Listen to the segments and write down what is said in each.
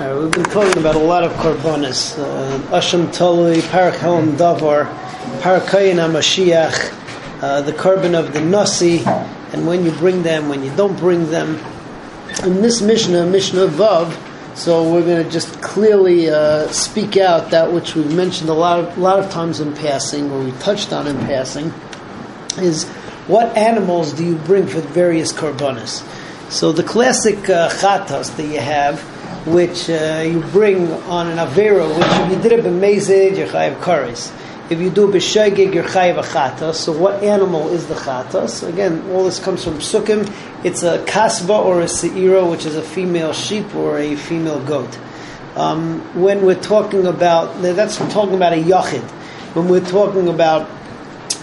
Right, we've been talking about a lot of korbanos. Uh, Asham Tolui, Parak Helam Davar, Parakayin HaMashiach, uh, the korban of the Nasi, and when you bring them, when you don't bring them. In this Mishnah, Mishnah Vav, so we're going to just clearly uh, speak out that which we've mentioned a lot of, a lot of times in passing, or we touched on in passing, is what animals do you bring for various korbanos? So the classic uh, chatas that you have which uh, you bring on an avera, which if you did it b'mezid, you're chayiv kares. If you do b'shegig, you're chayiv achatas. So what animal is the chatas? Again, all this comes from sukkim. It's a kasba or a seira, which is a female sheep or a female goat. Um, when we're talking about, that's talking about a yachid. When we're talking about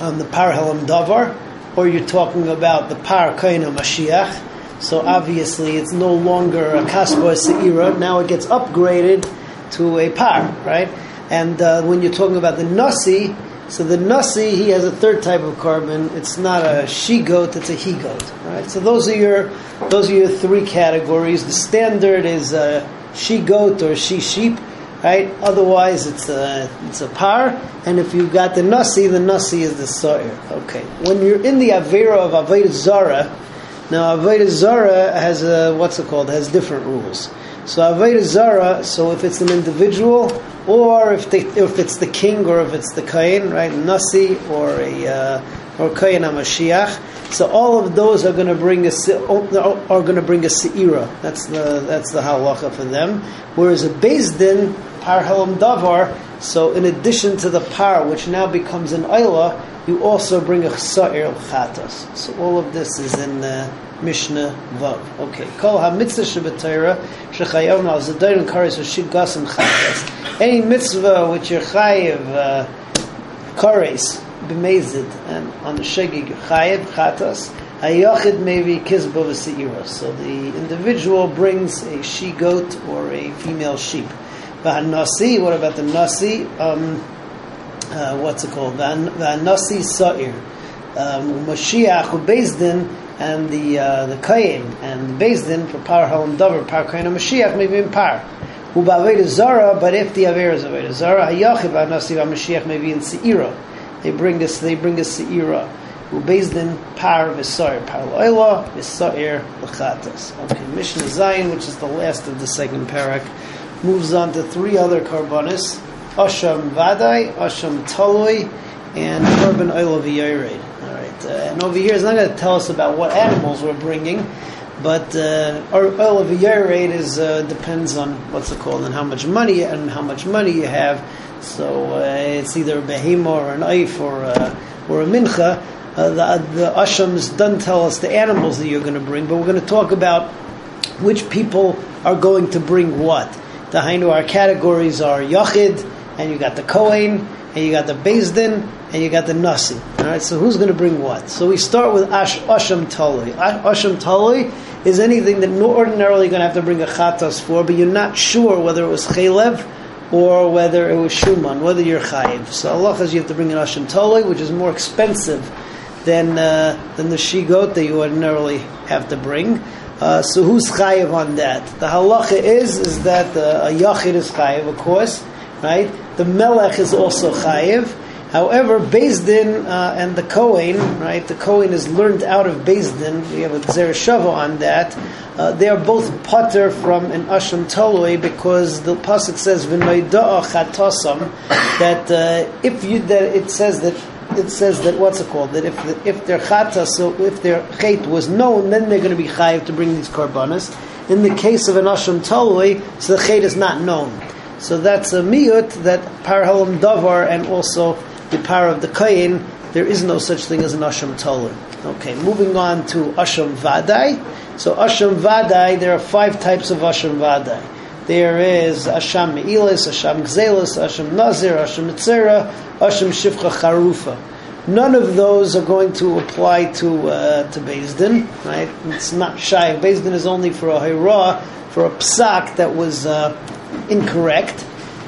um, the parhalam davar, or you're talking about the par kaina mashiach, so obviously, it's no longer a kasba seira. Now it gets upgraded to a par, right? And uh, when you're talking about the nasi, so the nasi he has a third type of korban. It's not a she goat; it's a he goat, right? So those are your those are your three categories. The standard is a she goat or she sheep, right? Otherwise, it's a it's a par. And if you've got the nasi, the nasi is the sa'ir. Okay. When you're in the avera of avodah zara now, Avodah Zara has a, what's it called? Has different rules. So Avodah Zara, so if it's an individual, or if, they, if it's the king, or if it's the Kain, right, Nasi, or a uh, or Kain HaMashiach, so all of those are going to bring a are going to bring a seira. That's the that's the halacha for them. Whereas a Din par halam davar. So in addition to the par, which now becomes an ayla, you also bring a sa'ir chatas. So all of this is in uh, Mishnah Vav. Okay. Kol ha-mitzvah shebetayra shechayav al zadayr and kares v'shig and chatas. Any mitzvah which you're chayiv uh, kares b'mezid and on the shegig chayiv chatas hayachid maybe kizbo v'seira. So the individual brings a she goat or a female sheep. Nasi, what about the nasi? Um, uh, what's it called? The Nasi Sa'ir. Um, Mashiach Bezdin and the uh, the Kayin and the Bezdin for Par Halam Dover, Par and Mashiach maybe in Par. Ubaveda Zara, but if the Aver is Aveda Zara, Hayachiv Nasi Mashiach maybe in Seira. They bring this. They bring a Seira. Ubezdin Par V'Sa'ir Par Lo'ila V'Sa'ir L'Chatas. Okay, Mishnah Zayin, which is the last of the second parak, moves on to three other karbonis. Asham Vadai, Asham Taloi, and Korban Oil All right, uh, and over here is not going to tell us about what animals we're bringing, but uh, Oil is uh, depends on what's it called and how much money and how much money you have. So uh, it's either a behema or an eif or uh, or a mincha. Uh, the, the ashams doesn't tell us the animals that you're going to bring, but we're going to talk about which people are going to bring what. The Hainu, our categories are Yachid, and you got the Kohen, and you got the Bezdin, and you got the Nasi. All right, so who's going to bring what? So we start with Ash, Asham Talui. Asham Talui is anything that ordinarily you're going to have to bring a Chatas for, but you're not sure whether it was Chalev or whether it was Shuman, whether you're Chayiv. So Allah says you have to bring an Asham Talui, which is more expensive than, uh, than the Shigot that you ordinarily have to bring. Uh, so who's chayiv on that? The halacha is is that uh, a yachid is chayiv, of course, right? The melech is also chayiv. However, Bezdin uh, and the Kohen, right? The Kohen is learned out of Bezdin. We have a Zereshava on that. Uh, they are both putter from an Asham Toloi because the pasuk says v'noida'a chatasam that uh, if you that it says that it says that what's it called that if the, if their chata so if their chait was known then they're going to be chayiv to bring these karbanas. In the case of an Asham Toloi, so the chait is not known. So that's a miyut that parhalam davar and also the power of the kain. There is no such thing as an asham tolim. Okay, moving on to asham vadai. So asham vadai, there are five types of asham vadai. There is asham meilis, asham gzelis, asham nazir, asham metzora, asham shifcha charufa. None of those are going to apply to uh, to Din, right? It's not shy. Din is only for a hira, for a psak that was uh, incorrect,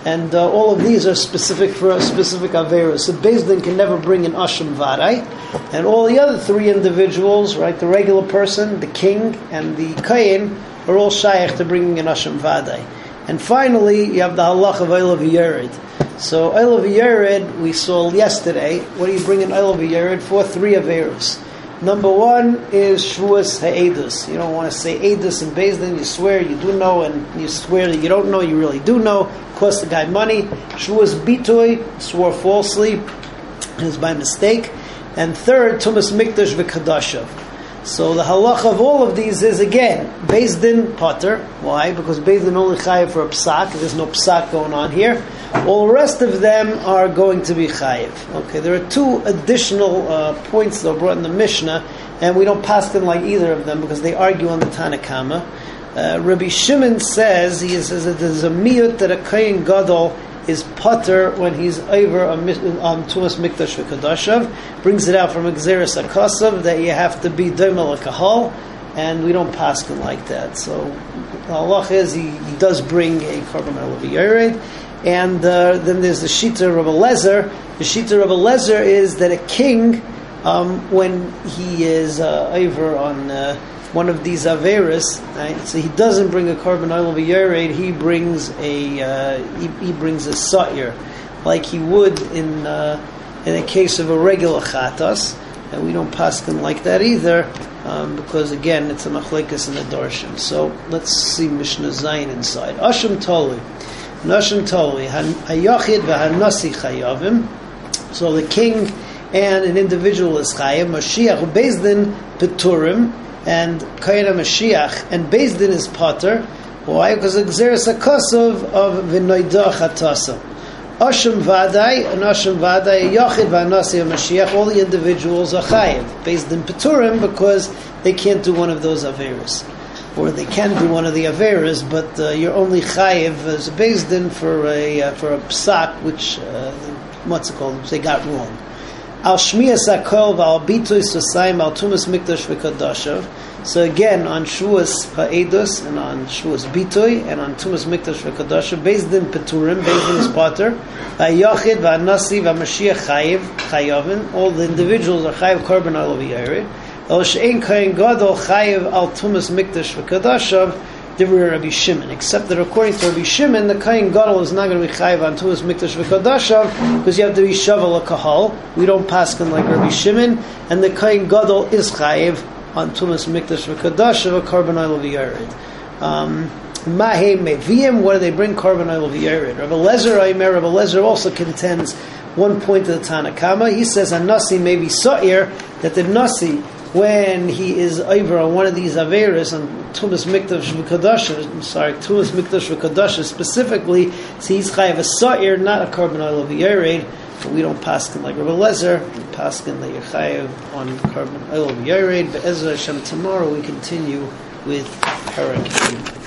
and uh, all of these are specific for a specific avera. So Bezdin can never bring an asham varai, and all the other three individuals, right, the regular person, the king, and the kain, are all shaykh to bringing an asham vaday. And finally, you have the halach of Eilav Yered. So Eilav Yered, we saw yesterday. What do you bring in Eilav Yered for? Three of Averos. Number one is Shvuas Ha'edus. You don't want to say Edus and Bezdin, you swear you do know, and you swear that you don't know, you really do know. Cost the guy money. Shvuas Bitoy, swore falsely, it was by mistake. And third, Tumas Mikdash V'Kadashav. So the halacha of all of these is again Din Potter. Why? Because Beis Din only chayiv for a psak. There's no psak going on here. All the rest of them are going to be chayiv. Okay, there are two additional uh, points that are brought in the Mishnah, and we don't pass them like either of them because they argue on the Tanakama. Uh, Rabbi Shimon says he says that there's a miyut that a kohen gadol is potter when he's over on Tumas Mikdash V'Kadashav, brings it out from Exeris Akasav that you have to be Doimel Kahal, and we don't pass him like that. So Allah is he, he, does bring a korban of and uh, then there's the Shita of Lezer. The Shita of Lezer is that a king, um, when he is uh, over on uh, one of these averis, right? So he doesn't bring a korban oil yered, he brings a uh, he, he, brings a sa'ir, like he would in uh, in a case of a regular chatas, and we don't pass them like that either, um, because again it's a machlekas and a darshan. So let's see Mishnah Zayin inside. Asham Toli, Nashim Toli, Hayachid v'Hanasi Chayavim. So the king and an individual is chayav. Mashiach Bezdin Peturim and Kaira Mashiach, and Beis Din is Potter. Why? Because Xeris Akosov of Vinoida Chatasa. Asham Vadai and Asham Vadai, Yachid Vanasi Mashiach, all the individuals are Chayiv. Beis Din Peturim because they can't do one of those Averas. Or they can do one of the Averas, but uh, you're only Chayiv as a Beis Din for a, uh, for a Psak, which, uh, what's it called, they got wrong. Al Shmiyas Akol Val Bitoy Sosayim Al Tumas Mikdash V'Kodashav. So again, on Shuas Ha'edus and on Shuas Bitoy and on Tumas Mikdash V'Kodashav, Beis Din Peturim, Beis Din his potter, V'Yachid V'Anasi V'Mashiach Chayiv Chayavin. All the individuals are Chayiv Korban Al V'Yari. El She'en Kayin Gadol Chayiv Al Tumas Mikdash V'Kodashav. Rabbi Shimon, except that according to Rabbi Shimon, the Kain Gadol is not going to be chayiv on Tumas Mikdash V'Kodashav because you have to be Shavel a Kahal. We don't pass him like Rabbi Shimon, and the Kain Gadol is chayiv on Tumas Mikdash V'Kodashav a korban oil of the. Um, Mahe Meviyim, what do they bring? Korban oil of the Yared. Rabbi Lezer Aimer, Rabbi Lezer also contends one point of the Tanakama. He says a Nasi may be Sa'ir, that the Nasi when he is over on one of these Averas on Tumas Mikdash V'Kadash, sorry, Tumas Mikdash V'Kadash specifically, he's Chayav a Sa'ir, not a korban oil of Yered, but we don't pass like Rabbi Lezer, we pass that you're Chayav on korban oil of Yered, but Ezra Hashem tomorrow we continue with Parak